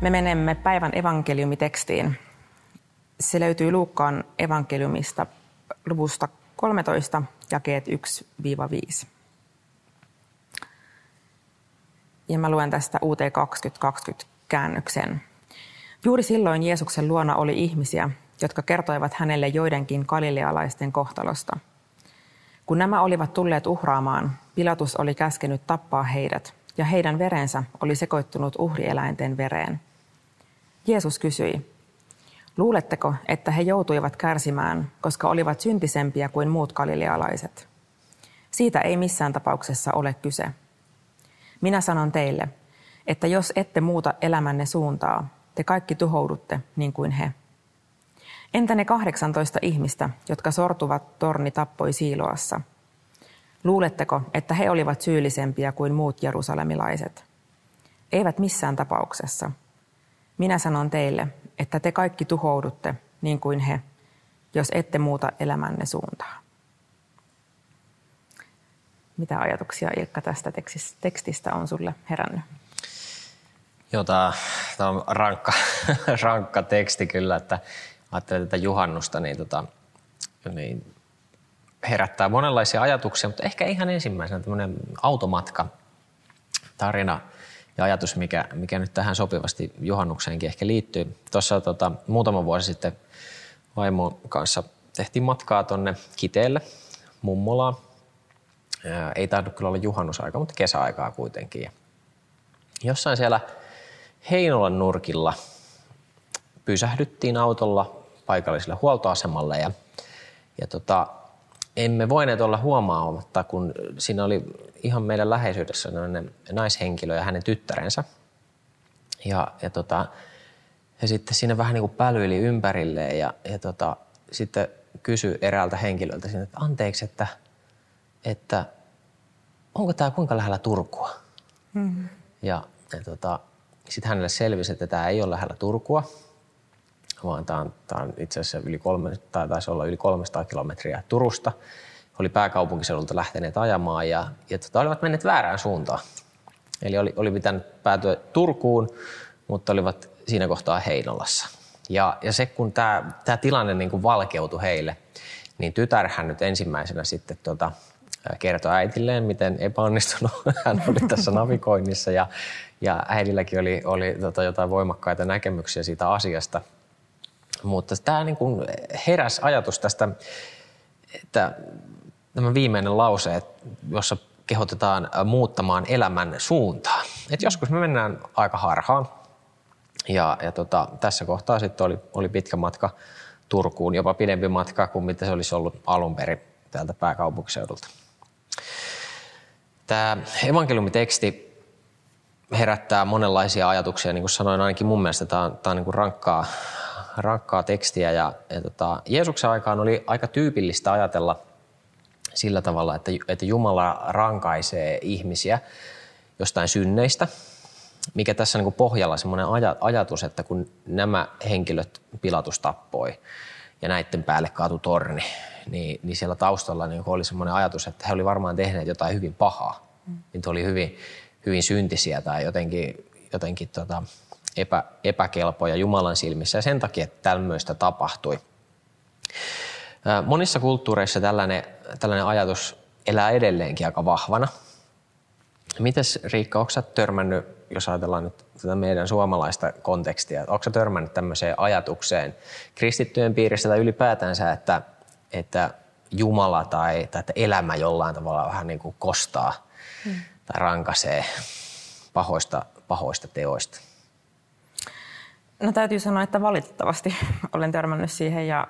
me menemme päivän evankeliumitekstiin. Se löytyy Luukkaan evankeliumista luvusta 13, jakeet 1-5. Ja mä luen tästä UT 2020 käännöksen. Juuri silloin Jeesuksen luona oli ihmisiä, jotka kertoivat hänelle joidenkin galilealaisten kohtalosta. Kun nämä olivat tulleet uhraamaan, Pilatus oli käskenyt tappaa heidät, ja heidän verensä oli sekoittunut uhrieläinten vereen. Jeesus kysyi, luuletteko, että he joutuivat kärsimään, koska olivat syntisempiä kuin muut galilealaiset? Siitä ei missään tapauksessa ole kyse. Minä sanon teille, että jos ette muuta elämänne suuntaa, te kaikki tuhoudutte niin kuin he. Entä ne 18 ihmistä, jotka sortuvat torni tappoi Siiloassa? Luuletteko, että he olivat syyllisempiä kuin muut jerusalemilaiset? Eivät missään tapauksessa. Minä sanon teille, että te kaikki tuhoudutte niin kuin he, jos ette muuta elämänne suuntaa. Mitä ajatuksia Ilkka tästä tekstistä on sulle herännyt? Joo, tämä, tämä on rankka, rankka teksti kyllä, että ajattelin tätä juhannusta, niin, tota, niin herättää monenlaisia ajatuksia, mutta ehkä ihan ensimmäisenä tämmöinen automatka tarina ja ajatus, mikä, mikä nyt tähän sopivasti juhannukseenkin ehkä liittyy. Tuossa tota, muutama vuosi sitten vaimon kanssa tehtiin matkaa tuonne Kiteelle, mummolaan. Ei tainnut kyllä olla juhannusaika, mutta kesäaikaa kuitenkin. Ja jossain siellä Heinolan nurkilla pysähdyttiin autolla paikalliselle huoltoasemalle ja, ja tota, emme voineet olla huomaamatta, kun siinä oli ihan meidän läheisyydessä naishenkilö ja hänen tyttärensä. Ja, ja tota, he sitten siinä vähän niin kuin pälyili ympärilleen ja, ja tota, sitten kysyi eräältä henkilöltä siinä, että anteeksi, että, että onko tämä kuinka lähellä Turkua? Mm-hmm. Ja, ja tota, sitten hänelle selvisi, että tämä ei ole lähellä Turkua, vaan tämä on, tämä on itse asiassa yli kolme, tai taisi olla yli 300 kilometriä Turusta. Oli pääkaupunkiseudulta lähteneet ajamaan ja, ja tota, olivat menneet väärään suuntaan. Eli oli, oli pitänyt päätyä Turkuun, mutta olivat siinä kohtaa Heinolassa. Ja, ja se, kun tämä, tämä tilanne niin kuin valkeutui heille, niin tytärhän nyt ensimmäisenä sitten tota, kertoi äitilleen, miten epäonnistunut hän oli tässä navigoinnissa ja, ja äidilläkin oli, oli tota, jotain voimakkaita näkemyksiä siitä asiasta – mutta tämä niin kuin heräs ajatus tästä, että tämä viimeinen lause, jossa kehotetaan muuttamaan elämän suuntaa. Et joskus me mennään aika harhaan ja, ja tota, tässä kohtaa sitten oli, oli pitkä matka Turkuun, jopa pidempi matka kuin mitä se olisi ollut alun perin täältä pääkaupunkiseudulta. Tämä evankeliumiteksti herättää monenlaisia ajatuksia, niin kuin sanoin, ainakin mun mielestä tämä on, tämä on niin kuin rankkaa, rankkaa tekstiä ja, ja tota, Jeesuksen aikaan oli aika tyypillistä ajatella sillä tavalla, että, että Jumala rankaisee ihmisiä jostain synneistä, mikä tässä niin kuin pohjalla semmoinen ajatus, että kun nämä henkilöt Pilatus tappoi ja näiden päälle kaatu torni, niin, niin siellä taustalla niin oli semmoinen ajatus, että he olivat varmaan tehneet jotain hyvin pahaa. Mm. Niin oli hyvin, hyvin syntisiä tai jotenkin, jotenkin tota, epä, epäkelpoja Jumalan silmissä ja sen takia, että tämmöistä tapahtui. Monissa kulttuureissa tällainen, tällainen ajatus elää edelleenkin aika vahvana. Mites Riikka, onko törmännyt, jos ajatellaan nyt tätä meidän suomalaista kontekstia, onko törmännyt tämmöiseen ajatukseen kristittyjen piirissä tai ylipäätänsä, että, että Jumala tai, tai että elämä jollain tavalla vähän niin kuin kostaa hmm. tai rankaisee pahoista, pahoista teoista? No täytyy sanoa, että valitettavasti olen törmännyt siihen ja,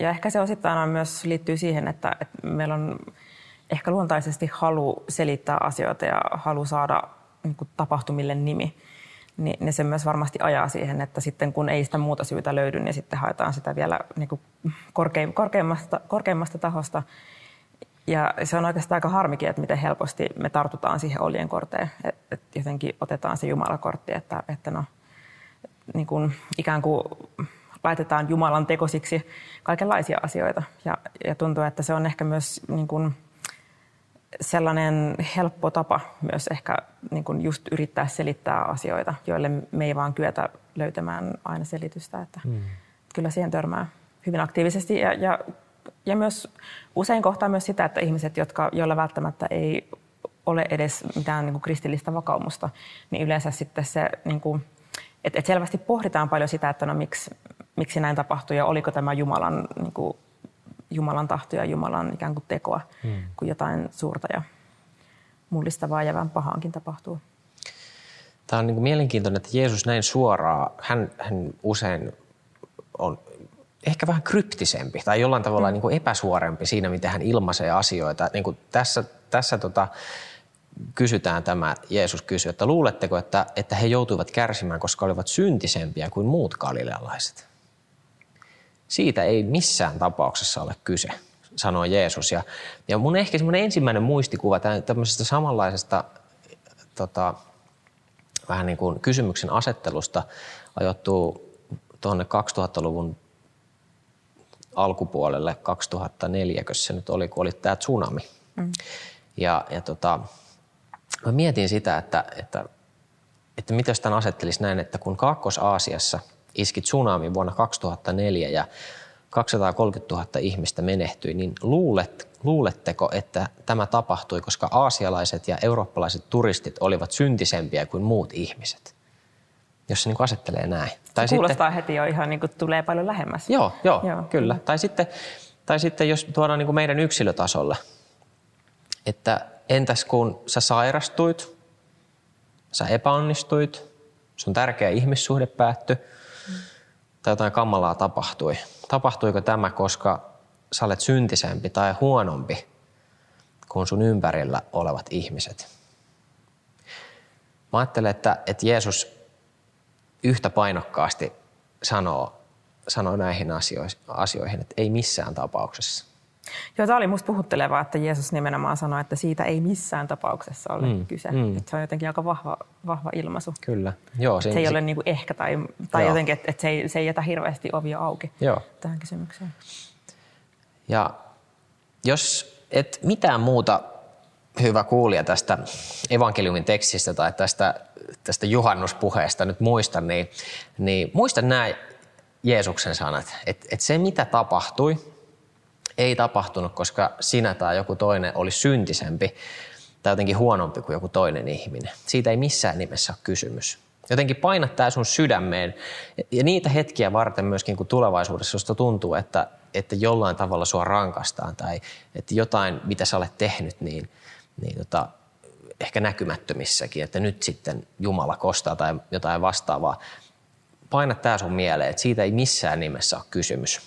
ja ehkä se osittain on myös liittyy siihen, että, että meillä on ehkä luontaisesti halu selittää asioita ja halu saada niin kuin, tapahtumille nimi. niin, niin se myös varmasti ajaa siihen, että sitten kun ei sitä muuta syytä löydy, niin sitten haetaan sitä vielä niin kuin korkeimmasta, korkeimmasta tahosta. Ja se on oikeastaan aika harmikin, että miten helposti me tartutaan siihen oljen korteen. Että et jotenkin otetaan se Jumalakortti, että, että no, niin kuin ikään kuin laitetaan Jumalan tekosiksi kaikenlaisia asioita. Ja, ja tuntuu, että se on ehkä myös niin kuin sellainen helppo tapa myös ehkä niin kuin just yrittää selittää asioita, joille me ei vaan kyetä löytämään aina selitystä. Että hmm. Kyllä siihen törmää hyvin aktiivisesti ja, ja, ja myös usein kohtaa myös sitä, että ihmiset, jotka, joilla välttämättä ei ole edes mitään niin kuin kristillistä vakaumusta, niin yleensä sitten se, niin kuin, että, että selvästi pohditaan paljon sitä, että no miksi, miksi näin tapahtui ja oliko tämä Jumalan, niin kuin, Jumalan tahto ja Jumalan ikään kuin tekoa, hmm. kun jotain suurta ja mullistavaa ja vähän pahaankin tapahtuu. Tämä on niin mielenkiintoinen, että Jeesus näin suoraan, hän, hän usein on ehkä vähän kryptisempi tai jollain tavalla mm. niin kuin epäsuorempi siinä, miten hän ilmaisee asioita. Niin kuin tässä tässä tota, kysytään tämä, Jeesus kysyy, että luuletteko, että, että he joutuivat kärsimään, koska olivat syntisempiä kuin muut galilealaiset? Siitä ei missään tapauksessa ole kyse, sanoi Jeesus. Ja, ja mun ehkä semmoinen ensimmäinen muistikuva tämmöisestä samanlaisesta tota, vähän niin kuin kysymyksen asettelusta ajoittuu tuonne 2000-luvun alkupuolelle, 2004, kun se nyt oli, kun oli tämä tsunami. Mm. Ja, ja tota, mä mietin sitä, että, että, että mitä tämän asettelisi näin, että kun Kaakkois-Aasiassa iski tsunami vuonna 2004 ja 230 000 ihmistä menehtyi, niin luulet, luuletteko, että tämä tapahtui, koska aasialaiset ja eurooppalaiset turistit olivat syntisempiä kuin muut ihmiset? Jos se niin asettelee näin. Tai se kuulostaa sitten, heti jo ihan niin kuin tulee paljon lähemmäs. Joo, joo, joo. kyllä. Tai sitten, tai sitten jos tuodaan niin kuin meidän yksilötasolle, että entäs kun sä sairastuit, sä epäonnistuit, sun tärkeä ihmissuhde päättyi tai jotain kamalaa tapahtui. Tapahtuiko tämä, koska sä olet syntisempi tai huonompi kuin sun ympärillä olevat ihmiset? Mä ajattelen, että, että Jeesus yhtä painokkaasti sanoo, sanoo näihin asioihin, että ei missään tapauksessa. Joo, tämä oli minusta puhuttelevaa, että Jeesus nimenomaan sanoi, että siitä ei missään tapauksessa ole mm, kyse. Mm. Että se on jotenkin aika vahva, vahva ilmaisu. Kyllä. Joo, se, se ei se... ole niin kuin ehkä tai, tai jotenkin, että, että se, ei, se ei jätä hirveästi ovia auki Joo. tähän kysymykseen. Ja jos et mitään muuta hyvä kuulija tästä evankeliumin tekstistä tai tästä, tästä juhannuspuheesta nyt muista, niin, niin muista nämä Jeesuksen sanat, että, että se mitä tapahtui – ei tapahtunut, koska sinä tai joku toinen oli syntisempi tai jotenkin huonompi kuin joku toinen ihminen. Siitä ei missään nimessä ole kysymys. Jotenkin paina tämä sun sydämeen ja niitä hetkiä varten myöskin, kun tulevaisuudessa susta tuntuu, että, että jollain tavalla sua rankastaan tai että jotain, mitä sä olet tehnyt, niin, niin tota, ehkä näkymättömissäkin, että nyt sitten Jumala kostaa tai jotain vastaavaa. Paina tämä sun mieleen, että siitä ei missään nimessä ole kysymys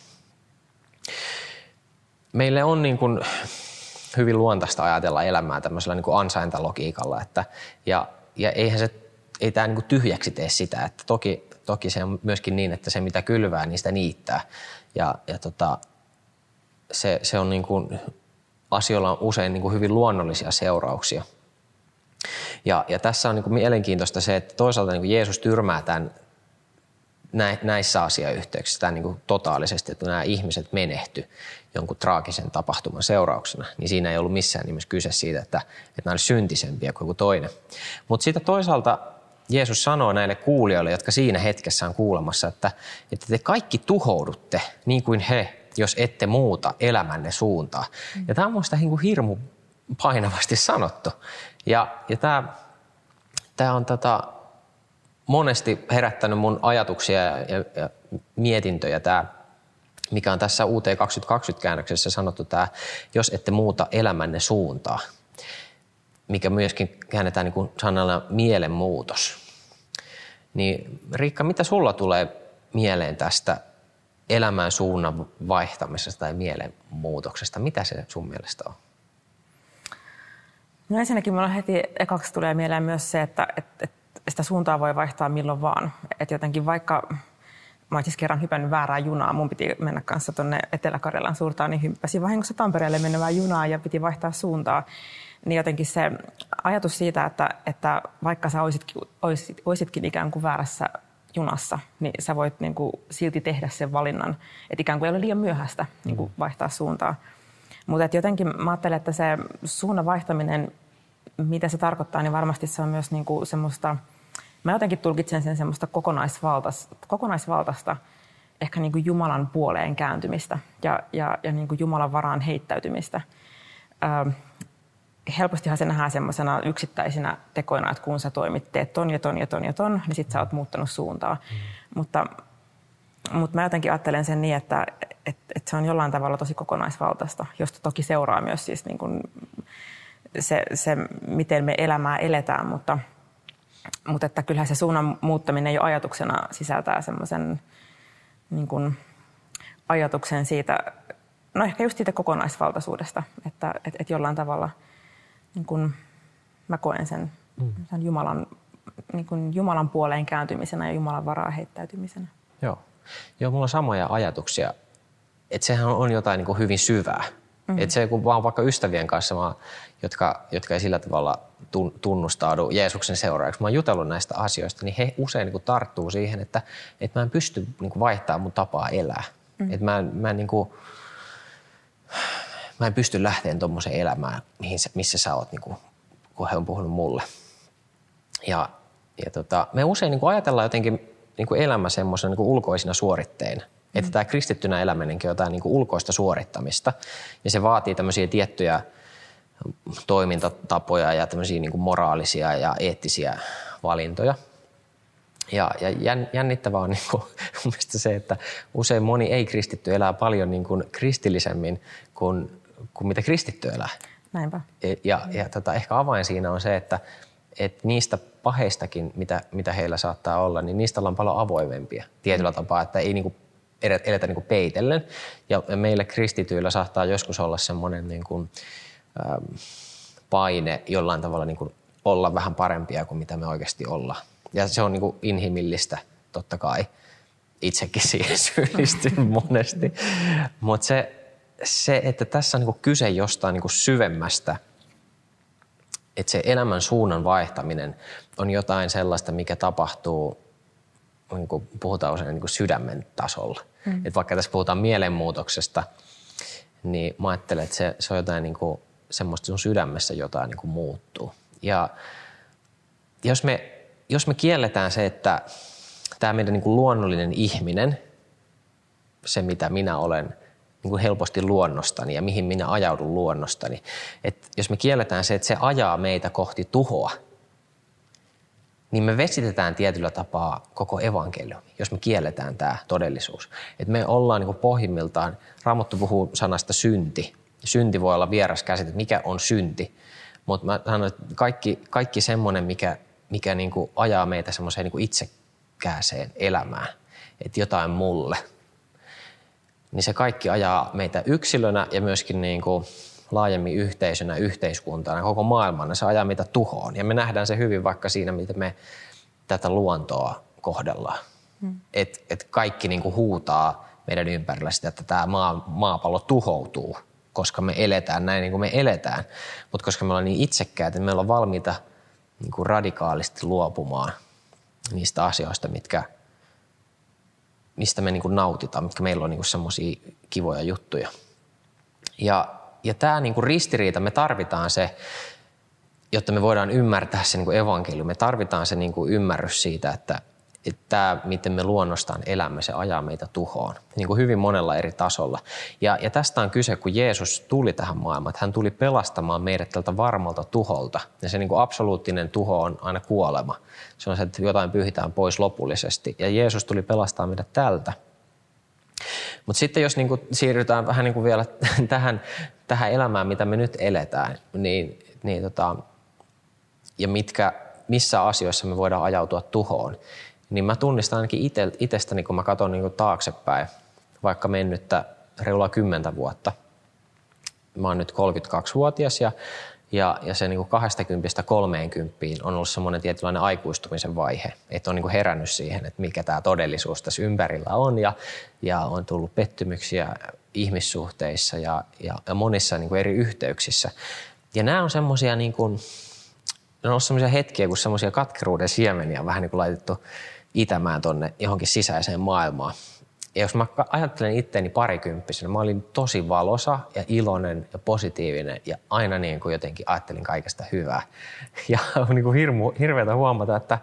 meille on niin kuin hyvin luontaista ajatella elämää tämmöisellä niin kuin ansaintalogiikalla. Että, ja, ja eihän se, ei tämä niin kuin tyhjäksi tee sitä. Että toki, toki se on myöskin niin, että se mitä kylvää, niin sitä niittää. Ja, ja tota, se, se on niin kuin, asioilla on usein niin kuin hyvin luonnollisia seurauksia. Ja, ja tässä on niin kuin mielenkiintoista se, että toisaalta niin kuin Jeesus tyrmää tämän näissä asiayhteyksissä tämä niin kuin totaalisesti, että nämä ihmiset menehty jonkun traagisen tapahtuman seurauksena, niin siinä ei ollut missään nimessä kyse siitä, että, että nämä olisivat syntisempiä kuin joku toinen. Mutta sitten toisaalta Jeesus sanoo näille kuulijoille, jotka siinä hetkessä on kuulemassa, että, että te kaikki tuhoudutte niin kuin he, jos ette muuta elämänne suuntaa. Ja tämä on minusta niin hirmu painavasti sanottu. Ja, ja tämä, tämä on tota, monesti herättänyt mun ajatuksia ja, ja, ja mietintöjä tämä, mikä on tässä UT 2020-käännöksessä sanottu tämä, jos ette muuta elämänne suuntaa, mikä myöskin käännetään niin kuin sanalla mielenmuutos. Niin Riikka, mitä sulla tulee mieleen tästä elämän suunnan vaihtamisesta tai mielenmuutoksesta? Mitä se sun mielestä on? No ensinnäkin minulla heti ekaksi tulee mieleen myös se, että, että, että sitä suuntaa voi vaihtaa milloin vaan. Että jotenkin vaikka mä siis kerran hypännyt väärää junaa, mun piti mennä kanssa tuonne Etelä-Karjalan suurtaan, niin hyppäsin vahingossa Tampereelle menevää junaa ja piti vaihtaa suuntaa. Niin jotenkin se ajatus siitä, että, että vaikka sä olisitkin, oisit, oisitkin ikään kuin väärässä junassa, niin sä voit niin kuin silti tehdä sen valinnan, että ikään kuin ei ole liian myöhäistä niin kuin vaihtaa suuntaa. Mutta jotenkin mä ajattelen, että se suunnan vaihtaminen, mitä se tarkoittaa, niin varmasti se on myös niin kuin semmoista, mä jotenkin tulkitsen sen semmoista kokonaisvaltaista, kokonaisvaltaista ehkä niin kuin Jumalan puoleen kääntymistä ja, ja, ja niin kuin Jumalan varaan heittäytymistä. Ö, helpostihan se nähdään semmoisena yksittäisinä tekoina, että kun sä toimit, teet ton ja ton ja ton ja ton, niin sit sä oot muuttanut suuntaa. Mm. Mutta, mutta mä jotenkin ajattelen sen niin, että, että, että se on jollain tavalla tosi kokonaisvaltaista, josta toki seuraa myös siis niin kuin se, se, miten me elämää eletään, mutta, mutta että kyllähän se suunnan muuttaminen jo ajatuksena sisältää semmoisen niin kuin ajatuksen siitä, no ehkä just siitä kokonaisvaltaisuudesta, että, että, että jollain tavalla – niin kuin mä koen sen, mm. sen Jumalan, niin kuin Jumalan puoleen kääntymisenä ja Jumalan varaa heittäytymisenä. Joo. Joo, mulla on samoja ajatuksia. Että sehän on jotain niin kuin hyvin syvää. Mm. Että se, kun vaan vaikka ystävien kanssa, mä, jotka, jotka ei sillä tavalla tunnustaudu Jeesuksen seuraajaksi, mä oon jutellut näistä asioista, niin he usein niin kuin tarttuu siihen, että, että mä en pysty niin vaihtamaan mun tapaa elää. Mm. Että mä, mä en niin kuin, mä en pysty lähteen tuommoiseen elämään, mihin sä, missä sä oot, niin kuin, kun he on puhunut mulle. Ja, ja tota, me usein niin kuin ajatellaan jotenkin niin kuin elämä semmoisena niin ulkoisina suoritteina. Mm. Että tämä kristittynä eläminenkin on jotain niin kuin ulkoista suorittamista. Ja se vaatii tämmöisiä tiettyjä toimintatapoja ja tämmöisiä niin kuin moraalisia ja eettisiä valintoja. Ja, ja jännittävää on niin kuin, se, että usein moni ei-kristitty elää paljon niin kuin kristillisemmin kuin kuin mitä kristitty elää. Näinpä. E, ja, ja tota, ehkä avain siinä on se, että, että niistä paheistakin, mitä, mitä heillä saattaa olla, niin niistä ollaan paljon avoimempia tietyllä mm. tapaa, että ei niin kuin eletä niin kuin peitellen. Ja meille kristityillä saattaa joskus olla semmoinen niin kuin, ähm, paine jollain tavalla niin kuin olla vähän parempia kuin mitä me oikeasti ollaan. Ja se on niin kuin inhimillistä, totta kai. Itsekin siihen syyllistyn monesti. Mutta se, se, että tässä on niin kyse jostain niin syvemmästä, että se elämän suunnan vaihtaminen on jotain sellaista, mikä tapahtuu, niin kuin puhutaan usein niin sydämen tasolla. Mm. Että vaikka tässä puhutaan mielenmuutoksesta, niin mä ajattelen, että se, se on jotain niin kuin, semmoista sun sydämessä jotain niin kuin muuttuu. Ja jos me, jos me kielletään se, että tämä meidän niin kuin luonnollinen ihminen, se mitä minä olen – niin kuin helposti luonnostani ja mihin minä ajaudun luonnostani. Et jos me kielletään se, että se ajaa meitä kohti tuhoa, niin me vesitetään tietyllä tapaa koko evankeliumi, jos me kielletään tämä todellisuus. Et me ollaan niin pohjimmiltaan, Raamattu puhuu sanasta synti. Synti voi olla vieras käsite, mikä on synti. Mutta mä sanon, että kaikki, kaikki semmoinen, mikä, mikä niin kuin ajaa meitä semmoiseen niin itsekääseen elämään, että jotain mulle – niin se kaikki ajaa meitä yksilönä ja myöskin niin kuin laajemmin yhteisönä, yhteiskuntana, koko maailmana. Se ajaa meitä tuhoon. Ja me nähdään se hyvin vaikka siinä, miten me tätä luontoa kohdellaan. Hmm. Että et kaikki niin kuin huutaa meidän ympärillä sitä, että tämä maa, maapallo tuhoutuu, koska me eletään näin niin kuin me eletään. Mutta koska me ollaan niin itsekkäitä, että me ollaan valmiita niin kuin radikaalisti luopumaan niistä asioista, mitkä mistä me niin kuin nautitaan, mitkä meillä on niin semmoisia kivoja juttuja. Ja, ja tämä niin kuin ristiriita, me tarvitaan se, jotta me voidaan ymmärtää se niin kuin evankeliumi. Me tarvitaan se niin kuin ymmärrys siitä, että, että tämä, miten me luonnostaan elämme, se ajaa meitä tuhoon. Niin kuin hyvin monella eri tasolla. Ja, ja tästä on kyse, kun Jeesus tuli tähän maailmaan, että hän tuli pelastamaan meidät tältä varmalta tuholta. Ja se niin kuin absoluuttinen tuho on aina kuolema. Se on se, että jotain pyhitään pois lopullisesti. Ja Jeesus tuli pelastaa meidät tältä. Mutta sitten jos niin kuin siirrytään vähän niin kuin vielä tähän, tähän elämään, mitä me nyt eletään, niin, niin tota, ja mitkä, missä asioissa me voidaan ajautua tuhoon, niin mä tunnistan ainakin ite, itsestäni, kun mä katson niin kuin taaksepäin, vaikka mennyttä reulaa kymmentä vuotta. Mä oon nyt 32-vuotias ja, Ja, ja se niin 20 30 on ollut semmoinen tietynlainen aikuistumisen vaihe, että on niin herännyt siihen, että mikä tämä todellisuus tässä ympärillä on ja, ja on tullut pettymyksiä ihmissuhteissa ja, ja, ja monissa niin eri yhteyksissä. Ja nämä on semmoisia niin kuin, ne on semmoisia hetkiä, kun semmoisia katkeruuden siemeniä on vähän niin kuin laitettu itämään tonne johonkin sisäiseen maailmaan. Ja jos mä ajattelen itteeni parikymppisenä, mä olin tosi valosa ja iloinen ja positiivinen ja aina niin kuin jotenkin ajattelin kaikesta hyvää. Ja on niin kuin hirmu, hirveätä huomata, että,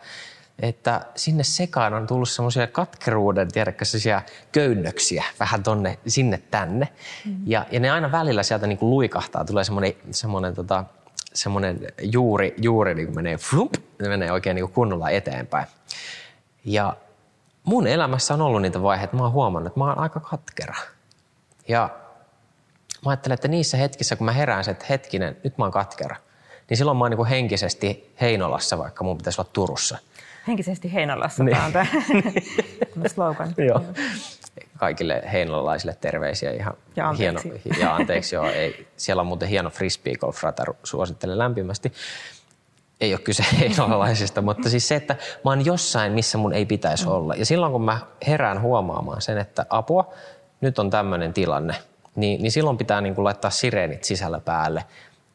että sinne sekaan on tullut semmoisia katkeruuden, tiedätkö, köynnöksiä vähän tonne, sinne tänne. Mm-hmm. Ja, ja ne aina välillä sieltä niin kuin luikahtaa, tulee semmoinen, semmoinen tota, semmoinen juuri, juuri niin kuin menee flup, ne menee oikein niin kuin kunnolla eteenpäin. Ja mun elämässä on ollut niitä vaiheita, mä oon huomannut, että mä oon aika katkera. Ja mä ajattelen, että niissä hetkissä, kun mä herään että hetkinen, nyt mä oon katkera, niin silloin mä oon niin henkisesti Heinolassa, vaikka mun pitäisi olla Turussa. Henkisesti Heinolassa, niin. tämä on tämä slogan. Joo. Kaikille heinolalaisille terveisiä ihan ja anteeksi. hieno. Ja anteeksi, joo, ei. Siellä on muuten hieno frisbee golf suosittelen lämpimästi ei ole kyse heinolalaisista, mutta siis se, että mä oon jossain, missä mun ei pitäisi mm. olla. Ja silloin kun mä herään huomaamaan sen, että apua, nyt on tämmöinen tilanne, niin, niin silloin pitää niin kuin laittaa sireenit sisällä päälle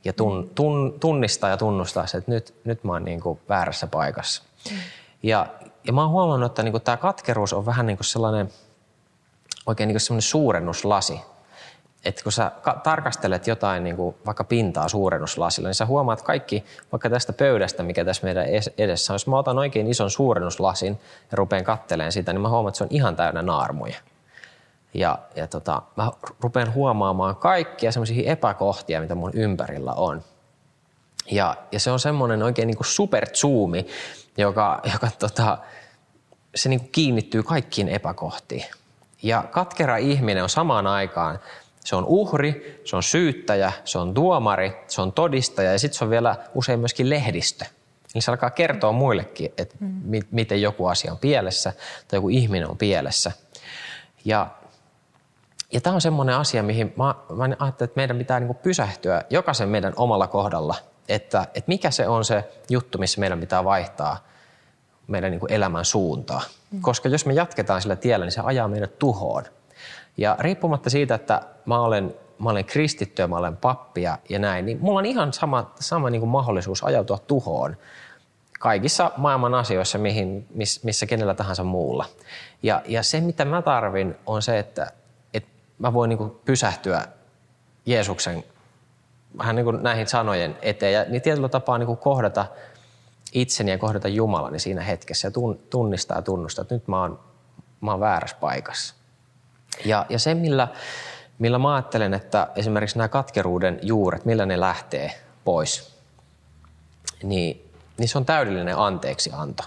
ja tun, mm. tun, tunnistaa ja tunnustaa se, että nyt, nyt mä oon niin kuin väärässä paikassa. Mm. Ja, ja mä oon huomannut, että niin kuin tämä katkeruus on vähän niin kuin sellainen oikein niin kuin sellainen suurennuslasi että kun sä tarkastelet jotain niin kuin vaikka pintaa suurennuslasilla, niin sä huomaat kaikki, vaikka tästä pöydästä, mikä tässä meidän edessä on. Jos mä otan oikein ison suurennuslasin ja rupean katteleen sitä, niin mä huomaan, että se on ihan täynnä naarmuja. Ja, ja tota, mä rupean huomaamaan kaikkia semmoisia epäkohtia, mitä mun ympärillä on. Ja, ja se on semmoinen oikein niin superzoomi, joka, joka tota, se niin kuin kiinnittyy kaikkiin epäkohtiin. Ja katkera ihminen on samaan aikaan se on uhri, se on syyttäjä, se on tuomari, se on todistaja ja sitten se on vielä usein myöskin lehdistö. Eli se alkaa kertoa muillekin, että mm. miten joku asia on pielessä tai joku ihminen on pielessä. Ja, ja tämä on semmoinen asia, mihin mä, mä ajattelen, että meidän pitää niinku pysähtyä jokaisen meidän omalla kohdalla, että, että mikä se on se juttu, missä meidän pitää vaihtaa meidän niinku elämän suuntaa. Mm. Koska jos me jatketaan sillä tiellä, niin se ajaa meidät tuhoon. Ja riippumatta siitä, että mä olen, mä olen kristitty ja mä olen pappia ja näin, niin mulla on ihan sama, sama niin kuin mahdollisuus ajautua tuhoon kaikissa maailman asioissa, mihin, missä kenellä tahansa muulla. Ja, ja se, mitä mä tarvin, on se, että, että mä voin niin kuin pysähtyä Jeesuksen vähän niin kuin näihin sanojen eteen ja niin tietyllä tapaa niin kuin kohdata itseni ja kohdata Jumalani siinä hetkessä ja tunnistaa ja tunnustaa, että nyt mä oon, mä oon väärässä paikassa. Ja, ja se, millä, millä mä ajattelen, että esimerkiksi nämä katkeruuden juuret, millä ne lähtee pois, niin, niin se on täydellinen anteeksianto.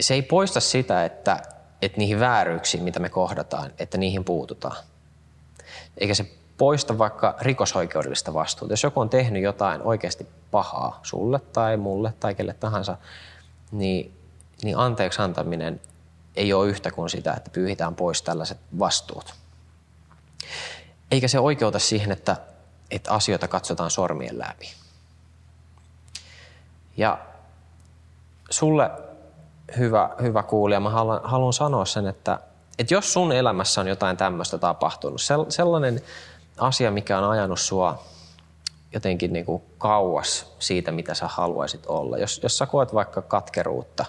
Se ei poista sitä, että, että niihin vääryyksiin, mitä me kohdataan, että niihin puututaan. Eikä se poista vaikka rikosoikeudellista vastuuta. Jos joku on tehnyt jotain oikeasti pahaa sulle tai mulle tai kelle tahansa, niin, niin anteeksi antaminen ei ole yhtä kuin sitä, että pyyhitään pois tällaiset vastuut. Eikä se oikeuta siihen, että, että asioita katsotaan sormien läpi. Ja sulle, hyvä, hyvä kuulija, mä haluan, haluan sanoa sen, että, että jos sun elämässä on jotain tämmöistä tapahtunut, sellainen asia, mikä on ajanut sua jotenkin niin kuin kauas siitä, mitä sä haluaisit olla. Jos, jos sä koet vaikka katkeruutta,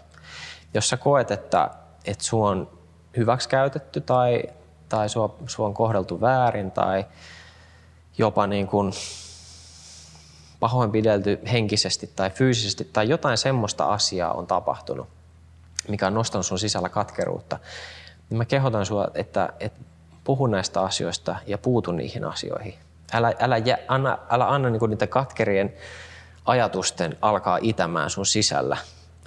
jos sä koet, että, että sua on hyväksikäytetty tai, tai sua, sua on kohdeltu väärin tai jopa niin kuin pahoinpidelty henkisesti tai fyysisesti tai jotain semmoista asiaa on tapahtunut, mikä on nostanut sun sisällä katkeruutta, niin mä kehotan sua, että, että puhu näistä asioista ja puutu niihin asioihin. Älä, älä, jä, anna, älä anna niitä katkerien ajatusten alkaa itämään sun sisällä,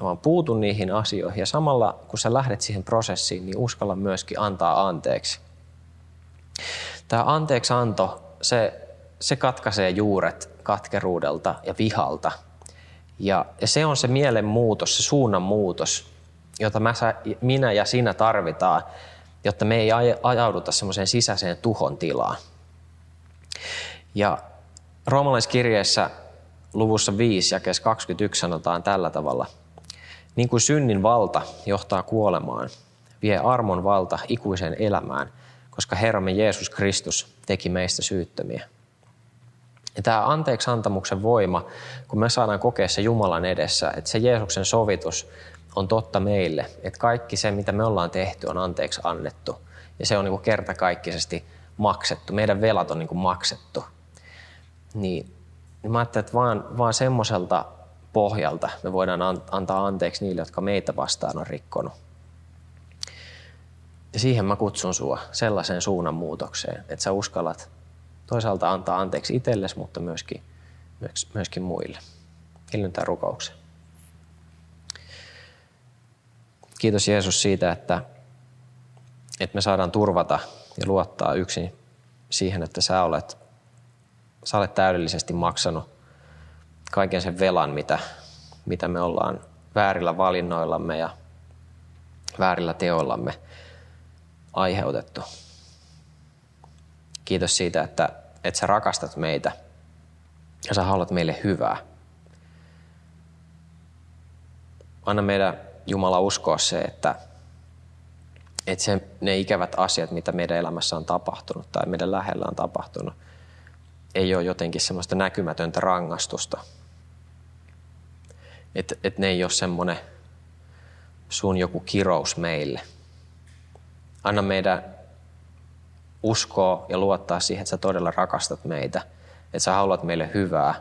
vaan puutu niihin asioihin ja samalla kun sä lähdet siihen prosessiin, niin uskalla myöskin antaa anteeksi. Tämä anteeksianto, se, se katkaisee juuret katkeruudelta ja vihalta. Ja, ja se on se mielen muutos, se suunnan muutos, jota mä, minä ja sinä tarvitaan, jotta me ei ajauduta semmoiseen sisäiseen tuhon tilaan. Ja Roomalaiskirjeessä luvussa 5 ja 21 sanotaan tällä tavalla. Niin kuin synnin valta johtaa kuolemaan, vie armon valta ikuiseen elämään, koska Herramme Jeesus Kristus teki meistä syyttömiä. Ja tämä anteeksantamuksen voima, kun me saadaan kokea se Jumalan edessä, että se Jeesuksen sovitus on totta meille, että kaikki se, mitä me ollaan tehty, on anteeksi annettu. Ja se on niin kuin kertakaikkisesti maksettu. Meidän velat on niin kuin maksettu. Niin, niin mä ajattelin, että vaan, vaan semmoiselta pohjalta me voidaan antaa anteeksi niille, jotka meitä vastaan on rikkonut. Ja siihen mä kutsun sua, sellaiseen suunnanmuutokseen, että sä uskallat toisaalta antaa anteeksi itsellesi, mutta myöskin, myöskin muille. Hiljentä rukouksen. Kiitos Jeesus siitä, että, että me saadaan turvata ja luottaa yksin siihen, että sä olet, sä olet täydellisesti maksanut kaiken sen velan, mitä, mitä me ollaan väärillä valinnoillamme ja väärillä teoillamme aiheutettu. Kiitos siitä, että, että sä rakastat meitä ja sä haluat meille hyvää. Anna meidän Jumala uskoa se, että, että se, ne ikävät asiat, mitä meidän elämässä on tapahtunut tai meidän lähellä on tapahtunut, ei ole jotenkin semmoista näkymätöntä rangaistusta. Että et ne ei ole semmoinen sun joku kirous meille. Anna meidän uskoa ja luottaa siihen, että sä todella rakastat meitä, että sä haluat meille hyvää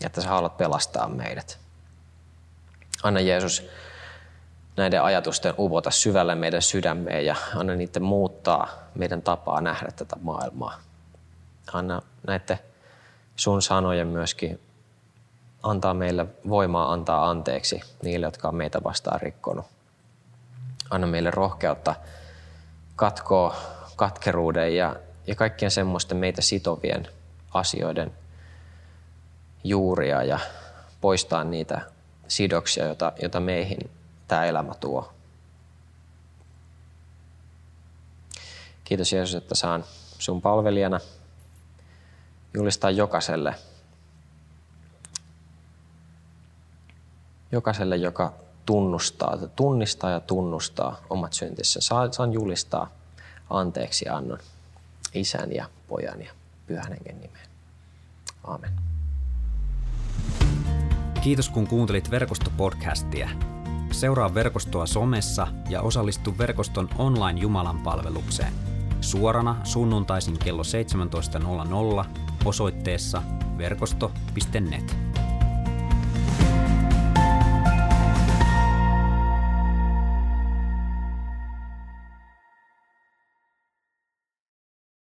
ja että sä haluat pelastaa meidät. Anna Jeesus näiden ajatusten uvota syvälle meidän sydämeen ja anna niiden muuttaa meidän tapaa nähdä tätä maailmaa. Anna näiden sun sanojen myöskin antaa meille voimaa antaa anteeksi niille, jotka on meitä vastaan rikkonut. Anna meille rohkeutta katkoa katkeruuden ja, ja kaikkien semmoisten meitä sitovien asioiden juuria ja poistaa niitä sidoksia, joita, joita meihin tämä elämä tuo. Kiitos Jeesus, että saan sun palvelijana julistaa jokaiselle, jokaiselle, joka tunnustaa, tunnistaa ja tunnustaa omat syntissä. Saan, julistaa anteeksi annon isän ja pojan ja pyhän hengen nimeen. Aamen. Kiitos kun kuuntelit verkostopodcastia. Seuraa verkostoa somessa ja osallistu verkoston online Jumalan palvelukseen. Suorana sunnuntaisin kello 17.00 osoitteessa verkosto.net.